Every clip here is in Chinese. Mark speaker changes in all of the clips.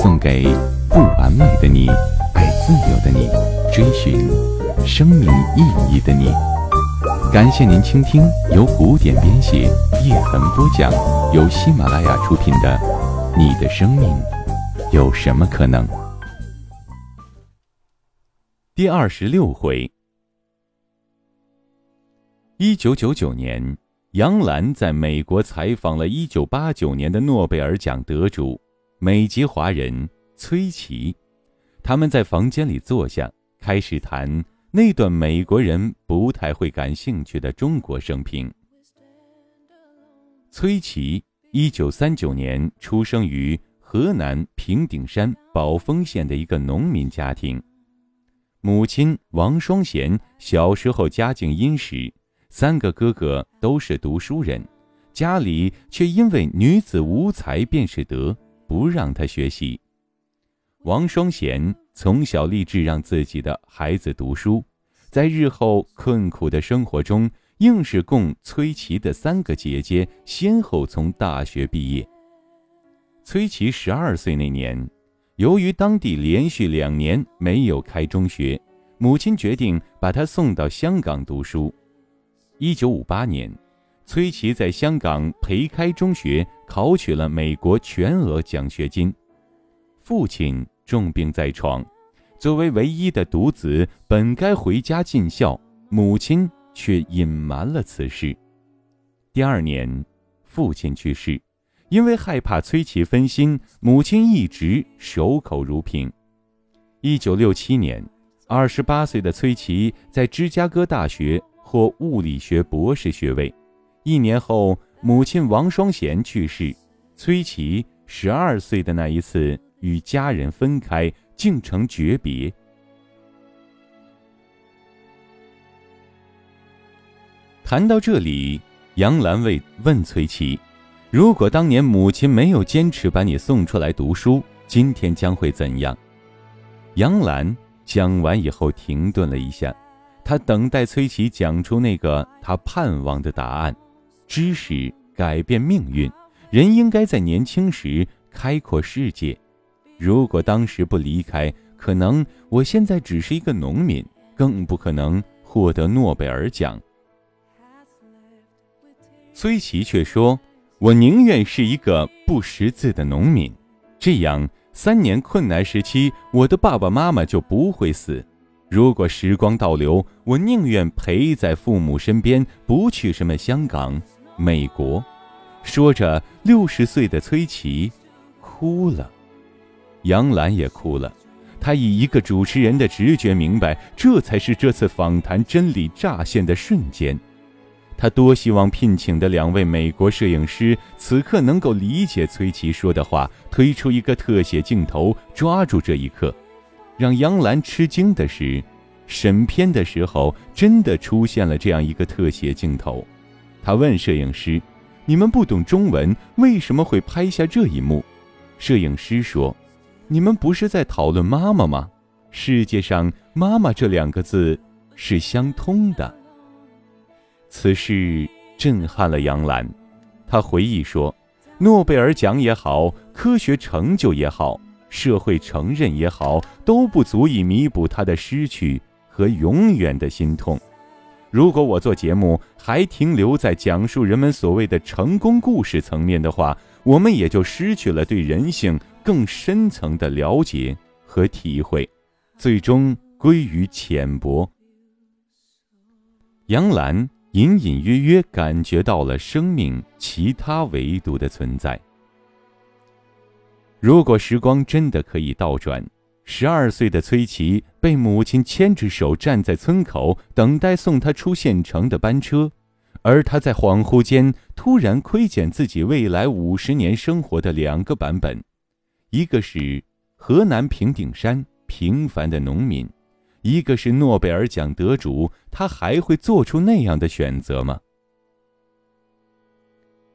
Speaker 1: 送给不完美的你，爱自由的你，追寻生命意义的你。感谢您倾听由古典编写、叶痕播讲、由喜马拉雅出品的《你的生命有什么可能》第二十六回。一九九九年，杨澜在美国采访了一九八九年的诺贝尔奖得主。美籍华人崔琦，他们在房间里坐下，开始谈那段美国人不太会感兴趣的中国生平。崔琦，一九三九年出生于河南平顶山宝丰县的一个农民家庭，母亲王双贤小时候家境殷实，三个哥哥都是读书人，家里却因为女子无才便是德。不让他学习。王双贤从小立志让自己的孩子读书，在日后困苦的生活中，硬是供崔琦的三个姐姐先后从大学毕业。崔琦十二岁那年，由于当地连续两年没有开中学，母亲决定把他送到香港读书。一九五八年。崔琦在香港培开中学考取了美国全额奖学金。父亲重病在床，作为唯一的独子，本该回家尽孝，母亲却隐瞒了此事。第二年，父亲去世，因为害怕崔琦分心，母亲一直守口如瓶。一九六七年，二十八岁的崔琦在芝加哥大学获物理学博士学位。一年后，母亲王双贤去世，崔琦十二岁的那一次与家人分开，竟成诀别。谈到这里，杨澜问问崔琦：“如果当年母亲没有坚持把你送出来读书，今天将会怎样？”杨澜讲完以后停顿了一下，他等待崔琦讲出那个他盼望的答案。知识改变命运，人应该在年轻时开阔世界。如果当时不离开，可能我现在只是一个农民，更不可能获得诺贝尔奖。崔琦却说：“我宁愿是一个不识字的农民，这样三年困难时期，我的爸爸妈妈就不会死。如果时光倒流，我宁愿陪在父母身边，不去什么香港。”美国，说着，六十岁的崔琦哭了，杨澜也哭了。他以一个主持人的直觉明白，这才是这次访谈真理乍现的瞬间。他多希望聘请的两位美国摄影师此刻能够理解崔琦说的话，推出一个特写镜头，抓住这一刻。让杨澜吃惊的是，审片的时候真的出现了这样一个特写镜头。他问摄影师：“你们不懂中文，为什么会拍下这一幕？”摄影师说：“你们不是在讨论妈妈吗？世界上‘妈妈’这两个字是相通的。”此事震撼了杨澜。他回忆说：“诺贝尔奖也好，科学成就也好，社会承认也好，都不足以弥补他的失去和永远的心痛。”如果我做节目还停留在讲述人们所谓的成功故事层面的话，我们也就失去了对人性更深层的了解和体会，最终归于浅薄。杨澜隐隐约约感觉到了生命其他维度的存在。如果时光真的可以倒转。十二岁的崔琦被母亲牵着手站在村口，等待送他出县城的班车，而他在恍惚间突然窥见自己未来五十年生活的两个版本：一个是河南平顶山平凡的农民，一个是诺贝尔奖得主，他还会做出那样的选择吗？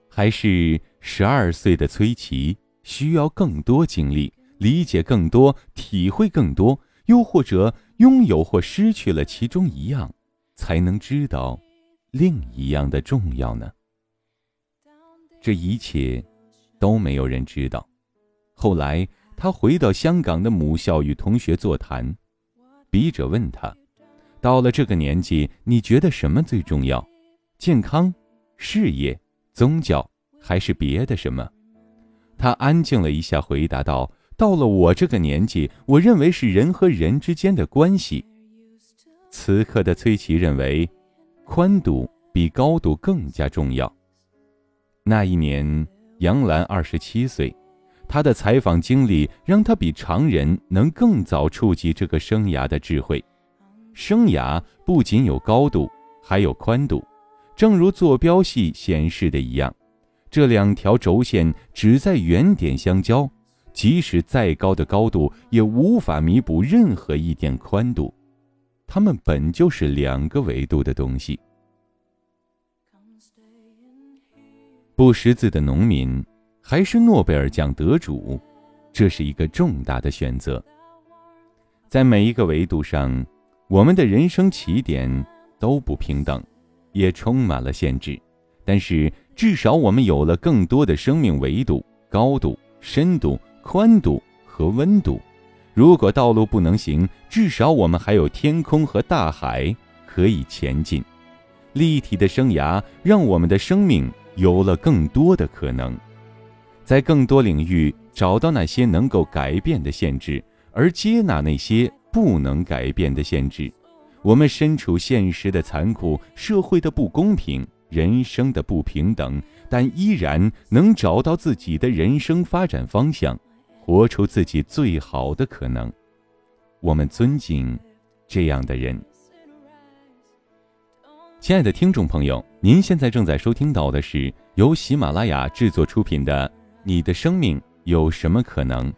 Speaker 1: 还是十二岁的崔琦需要更多经历，理解更多，体会更多，又或者拥有或失去了其中一样，才能知道另一样的重要呢？这一切都没有人知道。后来他回到香港的母校与同学座谈，笔者问他：“到了这个年纪，你觉得什么最重要？健康、事业？”宗教还是别的什么？他安静了一下，回答道：“到了我这个年纪，我认为是人和人之间的关系。”此刻的崔琦认为，宽度比高度更加重要。那一年，杨澜二十七岁，他的采访经历让他比常人能更早触及这个生涯的智慧。生涯不仅有高度，还有宽度。正如坐标系显示的一样，这两条轴线只在原点相交，即使再高的高度也无法弥补任何一点宽度，它们本就是两个维度的东西。不识字的农民，还是诺贝尔奖得主，这是一个重大的选择。在每一个维度上，我们的人生起点都不平等。也充满了限制，但是至少我们有了更多的生命维度、高度、深度、宽度和温度。如果道路不能行，至少我们还有天空和大海可以前进。立体的生涯让我们的生命有了更多的可能，在更多领域找到那些能够改变的限制，而接纳那些不能改变的限制。我们身处现实的残酷、社会的不公平、人生的不平等，但依然能找到自己的人生发展方向，活出自己最好的可能。我们尊敬这样的人。亲爱的听众朋友，您现在正在收听到的是由喜马拉雅制作出品的《你的生命有什么可能》，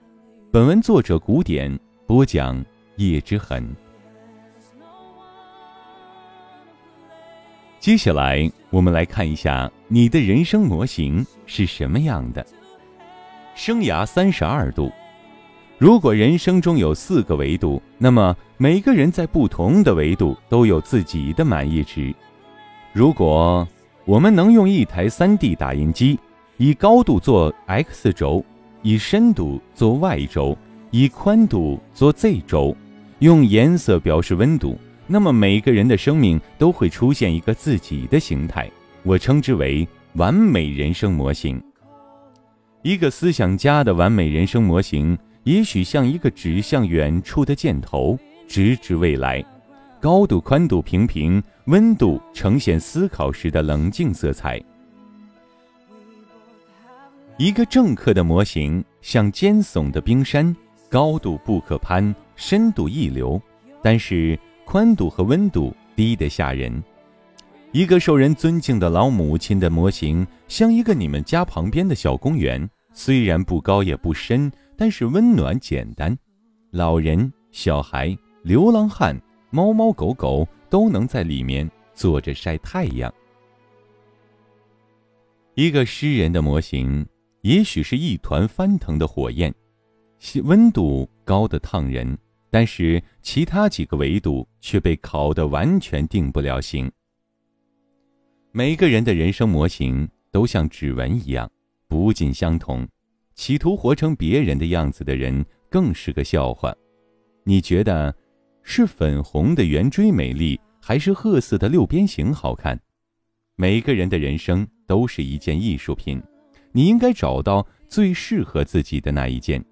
Speaker 1: 本文作者古典播讲叶之痕。接下来，我们来看一下你的人生模型是什么样的。生涯三十二度，如果人生中有四个维度，那么每个人在不同的维度都有自己的满意值。如果我们能用一台 3D 打印机，以高度做 x 轴，以深度做 y 轴，以宽度做 z 轴，用颜色表示温度。那么每个人的生命都会出现一个自己的形态，我称之为完美人生模型。一个思想家的完美人生模型，也许像一个指向远处的箭头，直指未来。高度、宽度平平，温度呈现思考时的冷静色彩。一个政客的模型像尖耸的冰山，高度不可攀，深度一流，但是。宽度和温度低得吓人，一个受人尊敬的老母亲的模型，像一个你们家旁边的小公园，虽然不高也不深，但是温暖简单，老人、小孩、流浪汉、猫猫狗狗都能在里面坐着晒太阳。一个诗人的模型，也许是一团翻腾的火焰，温度高的烫人。但是其他几个维度却被烤得完全定不了型。每个人的人生模型都像指纹一样，不尽相同。企图活成别人的样子的人更是个笑话。你觉得是粉红的圆锥美丽，还是褐色的六边形好看？每个人的人生都是一件艺术品，你应该找到最适合自己的那一件。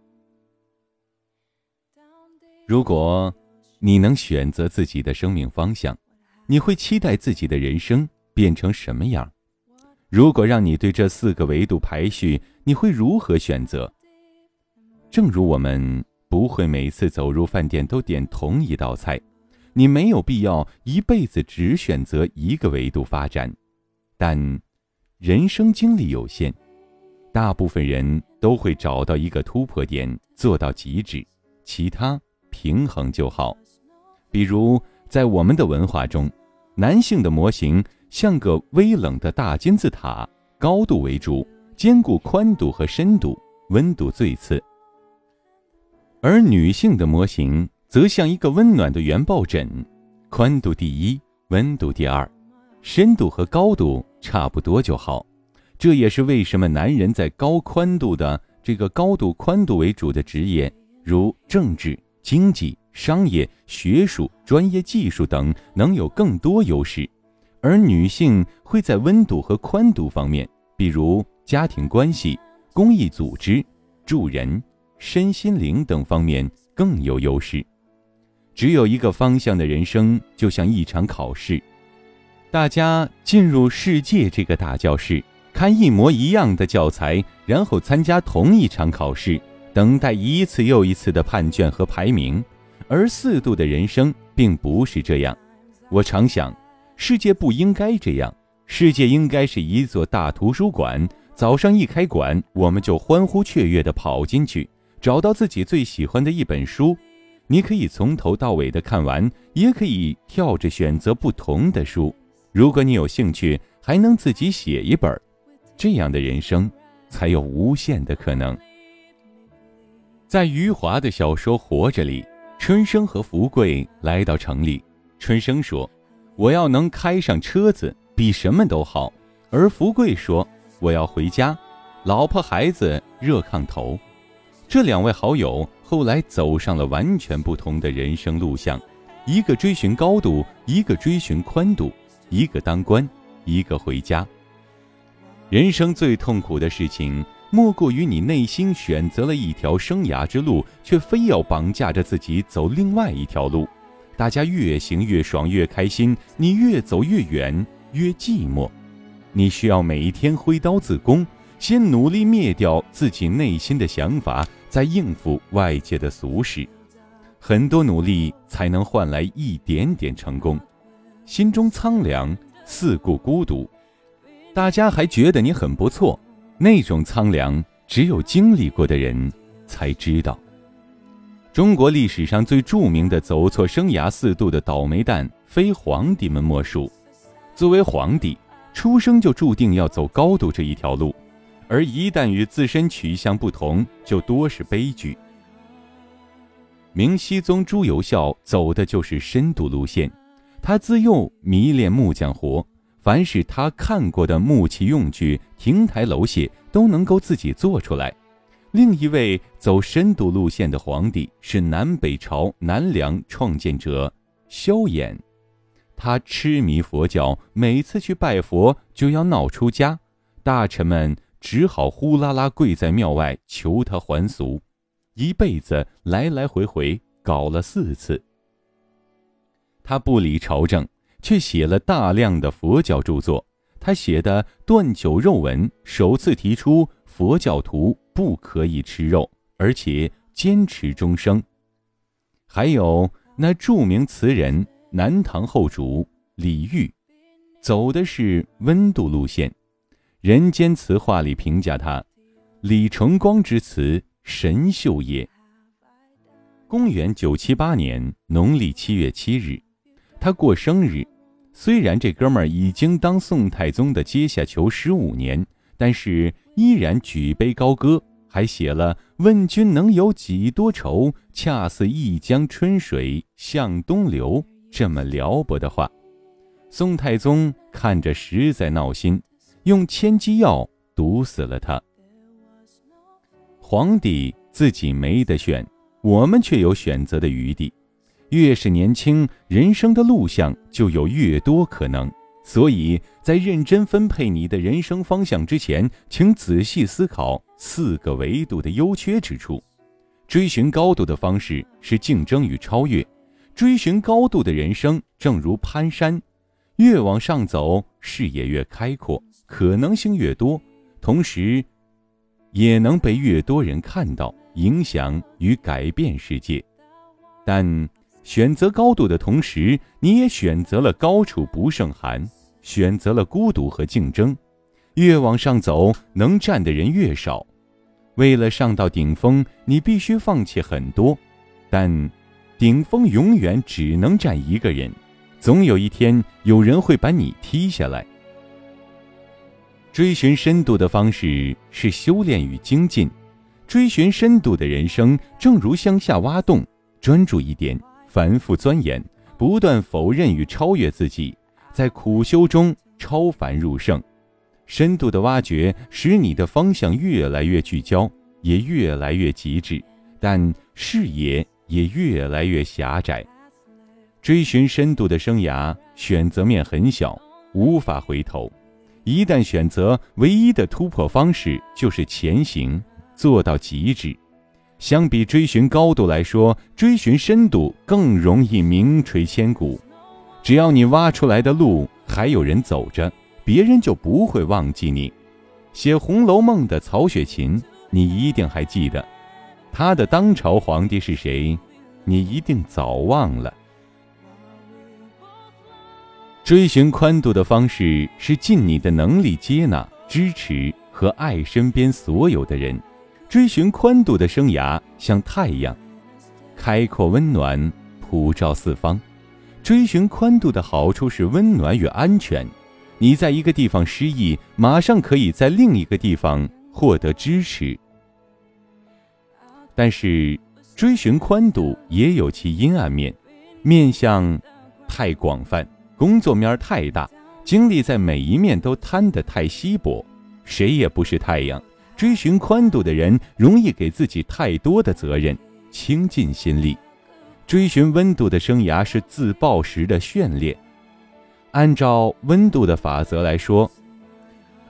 Speaker 1: 如果你能选择自己的生命方向，你会期待自己的人生变成什么样？如果让你对这四个维度排序，你会如何选择？正如我们不会每次走入饭店都点同一道菜，你没有必要一辈子只选择一个维度发展。但人生经历有限，大部分人都会找到一个突破点，做到极致。其他平衡就好。比如，在我们的文化中，男性的模型像个微冷的大金字塔，高度为主，兼顾宽度和深度，温度最次；而女性的模型则像一个温暖的圆抱枕，宽度第一，温度第二，深度和高度差不多就好。这也是为什么男人在高宽度的这个高度宽度为主的职业，如政治、经济。商业、学术、专业技术等能有更多优势，而女性会在温度和宽度方面，比如家庭关系、公益组织、助人、身心灵等方面更有优势。只有一个方向的人生，就像一场考试，大家进入世界这个大教室，看一模一样的教材，然后参加同一场考试，等待一次又一次的判卷和排名。而四度的人生并不是这样，我常想，世界不应该这样，世界应该是一座大图书馆。早上一开馆，我们就欢呼雀跃地跑进去，找到自己最喜欢的一本书。你可以从头到尾的看完，也可以跳着选择不同的书。如果你有兴趣，还能自己写一本。这样的人生，才有无限的可能。在余华的小说《活着》里。春生和福贵来到城里，春生说：“我要能开上车子，比什么都好。”而福贵说：“我要回家，老婆孩子热炕头。”这两位好友后来走上了完全不同的人生路向，一个追寻高度，一个追寻宽度，一个当官，一个回家。人生最痛苦的事情。莫过于你内心选择了一条生涯之路，却非要绑架着自己走另外一条路。大家越行越爽，越开心；你越走越远，越寂寞。你需要每一天挥刀自宫，先努力灭掉自己内心的想法，再应付外界的俗事。很多努力才能换来一点点成功。心中苍凉，四顾孤独，大家还觉得你很不错。那种苍凉，只有经历过的人才知道。中国历史上最著名的走错生涯四度的倒霉蛋，非皇帝们莫属。作为皇帝，出生就注定要走高度这一条路，而一旦与自身取向不同，就多是悲剧。明熹宗朱由校走的就是深度路线，他自幼迷恋木匠活。凡是他看过的木器用具、亭台楼榭，都能够自己做出来。另一位走深度路线的皇帝是南北朝南梁创建者萧衍，他痴迷佛教，每次去拜佛就要闹出家，大臣们只好呼啦啦跪在庙外求他还俗，一辈子来来回回搞了四次。他不理朝政。却写了大量的佛教著作。他写的《断酒肉文》首次提出佛教徒不可以吃肉，而且坚持终生。还有那著名词人南唐后主李煜，走的是温度路线，《人间词话》里评价他：“李成光之词，神秀也。”公元九七八年农历七月七日，他过生日。虽然这哥们儿已经当宋太宗的阶下囚十五年，但是依然举杯高歌，还写了“问君能有几多愁，恰似一江春水向东流”这么撩拨的话。宋太宗看着实在闹心，用千机药毒死了他。皇帝自己没得选，我们却有选择的余地。越是年轻，人生的路向就有越多可能。所以在认真分配你的人生方向之前，请仔细思考四个维度的优缺之处。追寻高度的方式是竞争与超越。追寻高度的人生，正如攀山，越往上走，视野越开阔，可能性越多，同时，也能被越多人看到、影响与改变世界。但。选择高度的同时，你也选择了高处不胜寒，选择了孤独和竞争。越往上走，能站的人越少。为了上到顶峰，你必须放弃很多。但顶峰永远只能站一个人，总有一天有人会把你踢下来。追寻深度的方式是修炼与精进，追寻深度的人生正如向下挖洞，专注一点，反复钻研，不断否认与超越自己，在苦修中超凡入圣。深度的挖掘使你的方向越来越聚焦，也越来越极致，但视野。也越来越狭窄。追寻深度的生涯，选择面很小，无法回头。一旦选择，唯一的突破方式就是前行，做到极致。相比追寻高度来说，追寻深度更容易名垂千古。只要你挖出来的路还有人走着，别人就不会忘记你。写《红楼梦》的曹雪芹，你一定还记得。他的当朝皇帝是谁？你一定早忘了。追寻宽度的方式是尽你的能力接纳、支持和爱身边所有的人。追寻宽度的生涯像太阳，开阔温暖，普照四方。追寻宽度的好处是温暖与安全。你在一个地方失意，马上可以在另一个地方获得支持。但是，追寻宽度也有其阴暗面，面向太广泛，工作面太大，精力在每一面都摊得太稀薄。谁也不是太阳，追寻宽度的人容易给自己太多的责任，倾尽心力。追寻温度的生涯是自爆时的训练。按照温度的法则来说。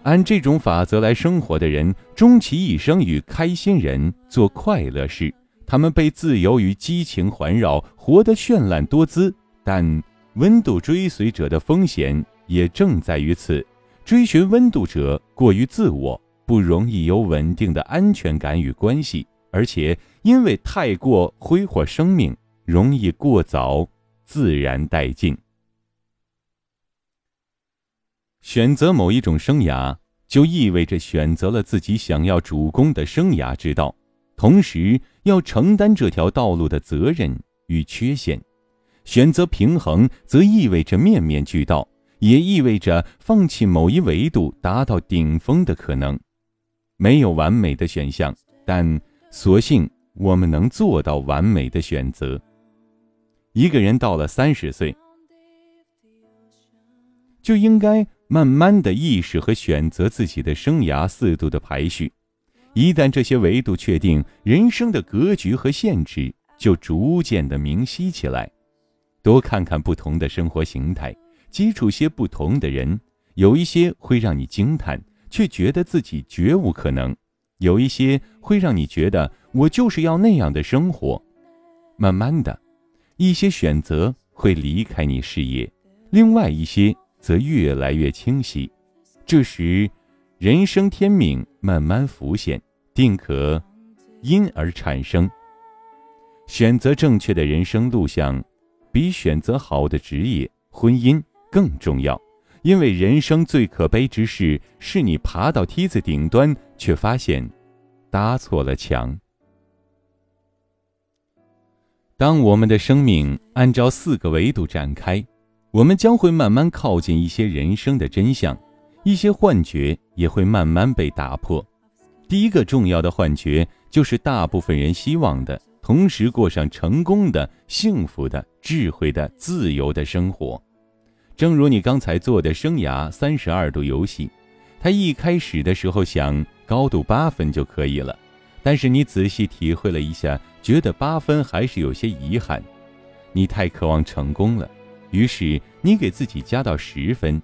Speaker 1: 按这种法则来生活的人，终其一生与开心人做快乐事。他们被自由与激情环绕，活得绚烂多姿。但温度追随者的风险也正在于此：追寻温度者过于自我，不容易有稳定的安全感与关系，而且因为太过挥霍生命，容易过早自然殆尽。选择某一种生涯，就意味着选择了自己想要主攻的生涯之道，同时要承担这条道路的责任与缺陷。选择平衡，则意味着面面俱到，也意味着放弃某一维度达到顶峰的可能。没有完美的选项，但所幸我们能做到完美的选择。一个人到了三十岁，就应该。慢慢的意识和选择自己的生涯四度的排序，一旦这些维度确定，人生的格局和限制就逐渐的明晰起来。多看看不同的生活形态，接触些不同的人，有一些会让你惊叹，却觉得自己绝无可能；有一些会让你觉得我就是要那样的生活。慢慢的，一些选择会离开你视野，另外一些。则越来越清晰，这时，人生天命慢慢浮现，定可因而产生。选择正确的人生路向，比选择好的职业、婚姻更重要。因为人生最可悲之事，是你爬到梯子顶端，却发现搭错了墙。当我们的生命按照四个维度展开。我们将会慢慢靠近一些人生的真相，一些幻觉也会慢慢被打破。第一个重要的幻觉就是大部分人希望的，同时过上成功的、幸福的、智慧的、自由的生活。正如你刚才做的生涯三十二度游戏，他一开始的时候想高度八分就可以了，但是你仔细体会了一下，觉得八分还是有些遗憾。你太渴望成功了。于是你给自己加到十分，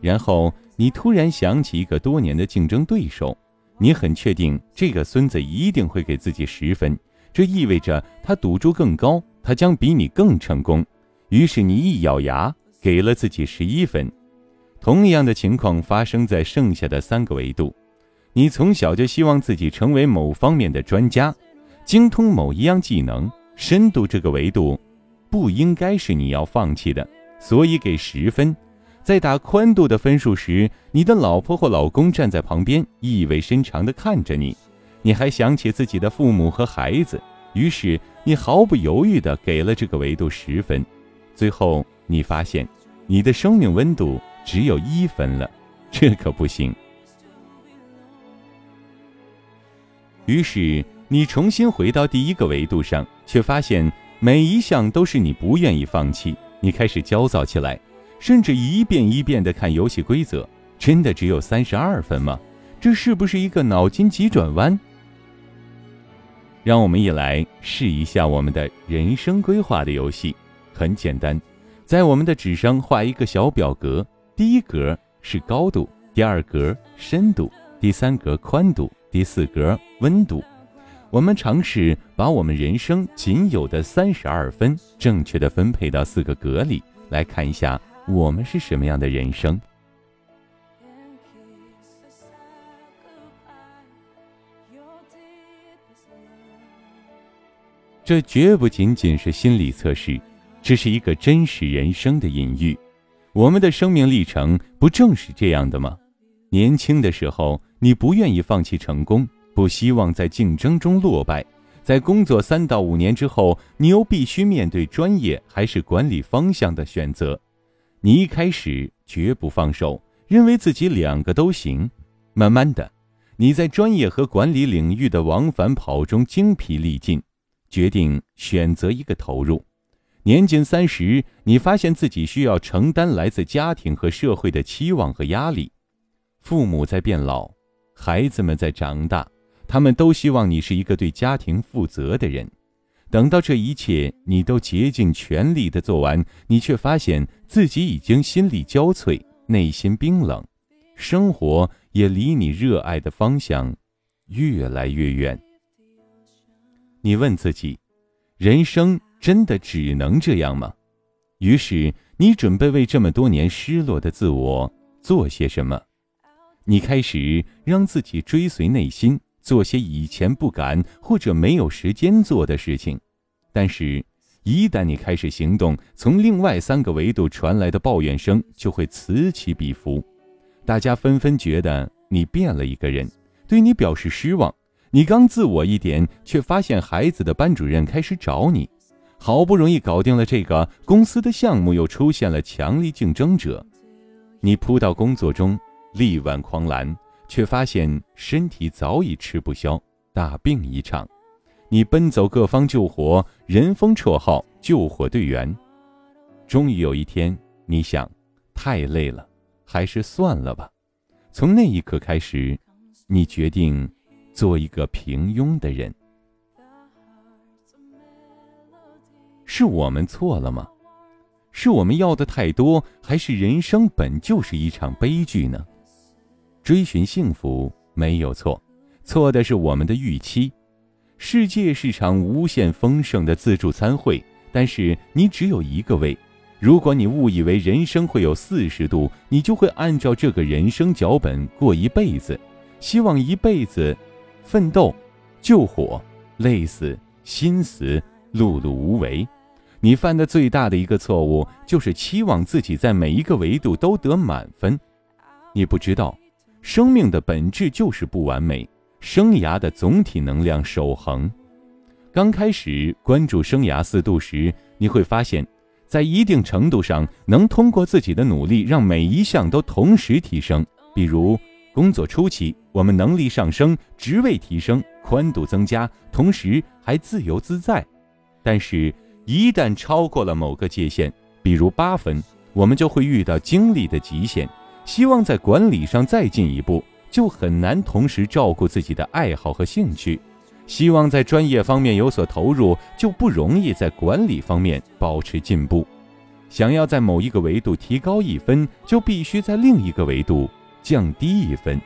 Speaker 1: 然后你突然想起一个多年的竞争对手，你很确定这个孙子一定会给自己十分，这意味着他赌注更高，他将比你更成功。于是你一咬牙给了自己十一分。同样的情况发生在剩下的三个维度，你从小就希望自己成为某方面的专家，精通某一样技能，深度这个维度。不应该是你要放弃的，所以给十分。在打宽度的分数时，你的老婆或老公站在旁边，意味深长地看着你。你还想起自己的父母和孩子，于是你毫不犹豫地给了这个维度十分，最后你发现，你的生命温度只有一分了，这可不行。于是你重新回到第一个维度上，却发现每一项都是你不愿意放弃，你开始焦躁起来，甚至一遍一遍地看游戏规则。真的只有三十二分吗？这是不是一个脑筋急转弯？让我们一来试一下我们的人生规划的游戏。很简单，在我们的纸上画一个小表格，第一格是高度，第二格深度，第三格宽度，第四格温度。我们尝试把我们人生仅有的三十二分正确的分配到四个格里，来看一下我们是什么样的人生。这绝不仅仅是心理测试，这是一个真实人生的隐喻。我们的生命历程不正是这样的吗？年轻的时候，你不愿意放弃成功，不希望在竞争中落败；在工作三到五年之后，你又必须面对专业还是管理方向的选择。你一开始绝不放手，认为自己两个都行。慢慢的，你在专业和管理领域的往返跑中精疲力尽。决定选择一个投入，年近三十，你发现自己需要承担来自家庭和社会的期望和压力，父母在变老，孩子们在长大，他们都希望你是一个对家庭负责的人。等到这一切你都竭尽全力的做完，你却发现自己已经心力交瘁，内心冰冷，生活也离你热爱的方向越来越远。你问自己：人生真的只能这样吗？于是你准备为这么多年失落的自我做些什么？你开始让自己追随内心，做些以前不敢或者没有时间做的事情。但是，一旦你开始行动，从另外三个维度传来的抱怨声就会此起彼伏，大家纷纷觉得你变了一个人，对你表示失望。你刚自我一点，却发现孩子的班主任开始找你。好不容易搞定了这个公司的项目，又出现了强力竞争者。你扑到工作中，力挽狂澜，却发现身体早已吃不消，大病一场。你奔走各方救火，人封绰号“救火队员”。终于有一天，你想，太累了，还是算了吧。从那一刻开始，你决定。做一个平庸的人，是我们错了吗？是我们要的太多，还是人生本就是一场悲剧呢？追寻幸福没有错，错的是我们的预期。世界是场无限丰盛的自助餐会，但是你只有一个胃。如果你误以为人生会有四十度，你就会按照这个人生脚本过一辈子，希望一辈子。奋斗，救火，累死，心死，碌碌无为。你犯的最大的一个错误，就是期望自己在每一个维度都得满分。你不知道，生命的本质就是不完美，生涯的总体能量守恒。刚开始关注生涯四度时，你会发现，在一定程度上能通过自己的努力，让每一项都同时提升，比如。工作初期，我们能力上升，职位提升，宽度增加，同时还自由自在。但是，一旦超过了某个界限，比如八分，我们就会遇到精力的极限。希望在管理上再进一步，就很难同时照顾自己的爱好和兴趣；希望在专业方面有所投入，就不容易在管理方面保持进步。想要在某一个维度提高一分，就必须在另一个维度。降低一分，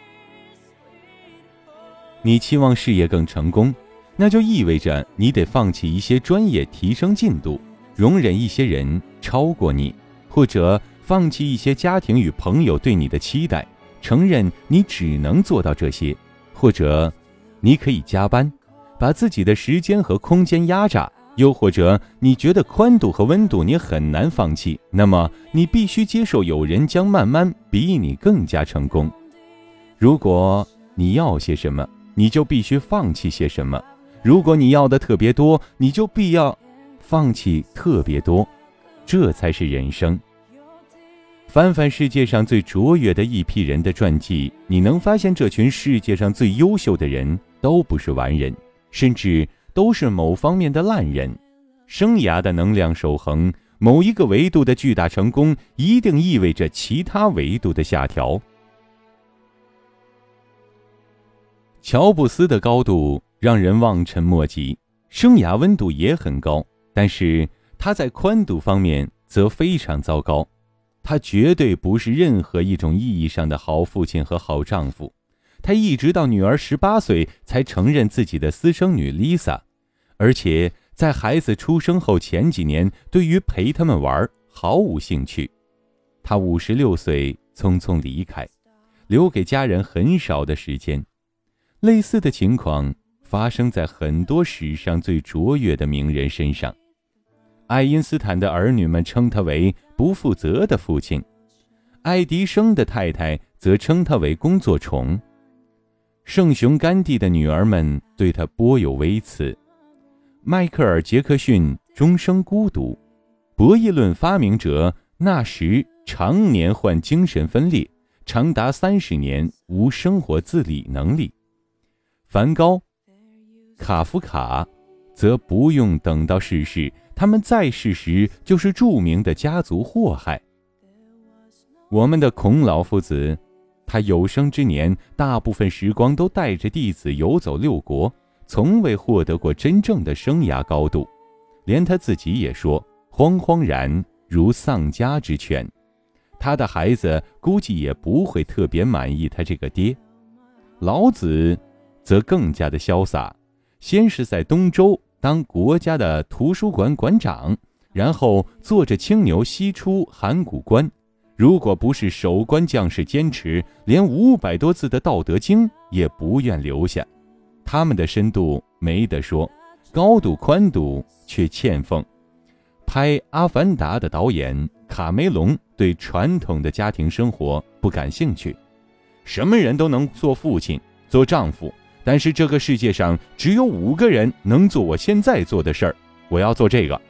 Speaker 1: 你期望事业更成功，那就意味着你得放弃一些专业，提升进度，容忍一些人超过你，或者放弃一些家庭与朋友对你的期待，承认你只能做到这些，或者你可以加班，把自己的时间和空间压榨。又或者你觉得宽度和温度你很难放弃，那么你必须接受有人将慢慢比你更加成功。如果你要些什么，你就必须放弃些什么；如果你要的特别多，你就必要放弃特别多，这才是人生。翻翻世界上最卓越的一批人的传记，你能发现这群世界上最优秀的人都不是完人，甚至都是某方面的烂人。生涯的能量守恒，某一个维度的巨大成功，一定意味着其他维度的下调。乔布斯的高度让人望尘莫及，生涯温度也很高，但是他在宽度方面则非常糟糕。他绝对不是任何一种意义上的好父亲和好丈夫。他一直到女儿十八岁才承认自己的私生女 Lisa，而且在孩子出生后前几年，对于陪他们玩毫无兴趣。他五十六岁匆匆离开，留给家人很少的时间。类似的情况发生在很多史上最卓越的名人身上。爱因斯坦的儿女们称他为不负责的父亲，爱迪生的太太则称他为工作虫。圣雄甘地的女儿们对他颇有微词。迈克尔·杰克逊终生孤独。博弈论发明者纳什常年患精神分裂，长达三十年无生活自理能力。梵高、卡夫卡，则不用等到逝世。他们在世时就是著名的家族祸害。我们的孔老夫子，他有生之年大部分时光都带着弟子游走六国，从未获得过真正的生涯高度，连他自己也说惶惶然如丧家之犬。他的孩子估计也不会特别满意他这个爹。老子，则更加的潇洒，先是在东周。当国家的图书馆馆长，然后坐着青牛西出函谷关。如果不是守关将士坚持，连五百多字的《道德经》也不愿留下。他们的深度没得说，高度宽度却欠奉。拍《阿凡达》的导演卡梅隆对传统的家庭生活不感兴趣。什么人都能做父亲、做丈夫。但是这个世界上只有五个人能做我现在做的事儿，我要做这个。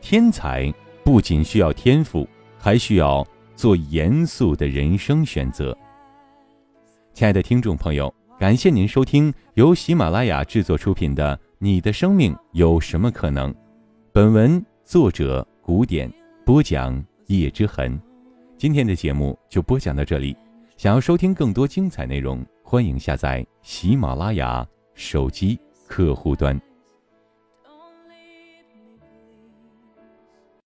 Speaker 1: 天才不仅需要天赋，还需要做严肃的人生选择。亲爱的听众朋友，感谢您收听由喜马拉雅制作出品的《你的生命有什么可能》，本文作者古典播讲叶之痕。今天的节目就播讲到这里，想要收听更多精彩内容。欢迎下载喜马拉雅手机客户端。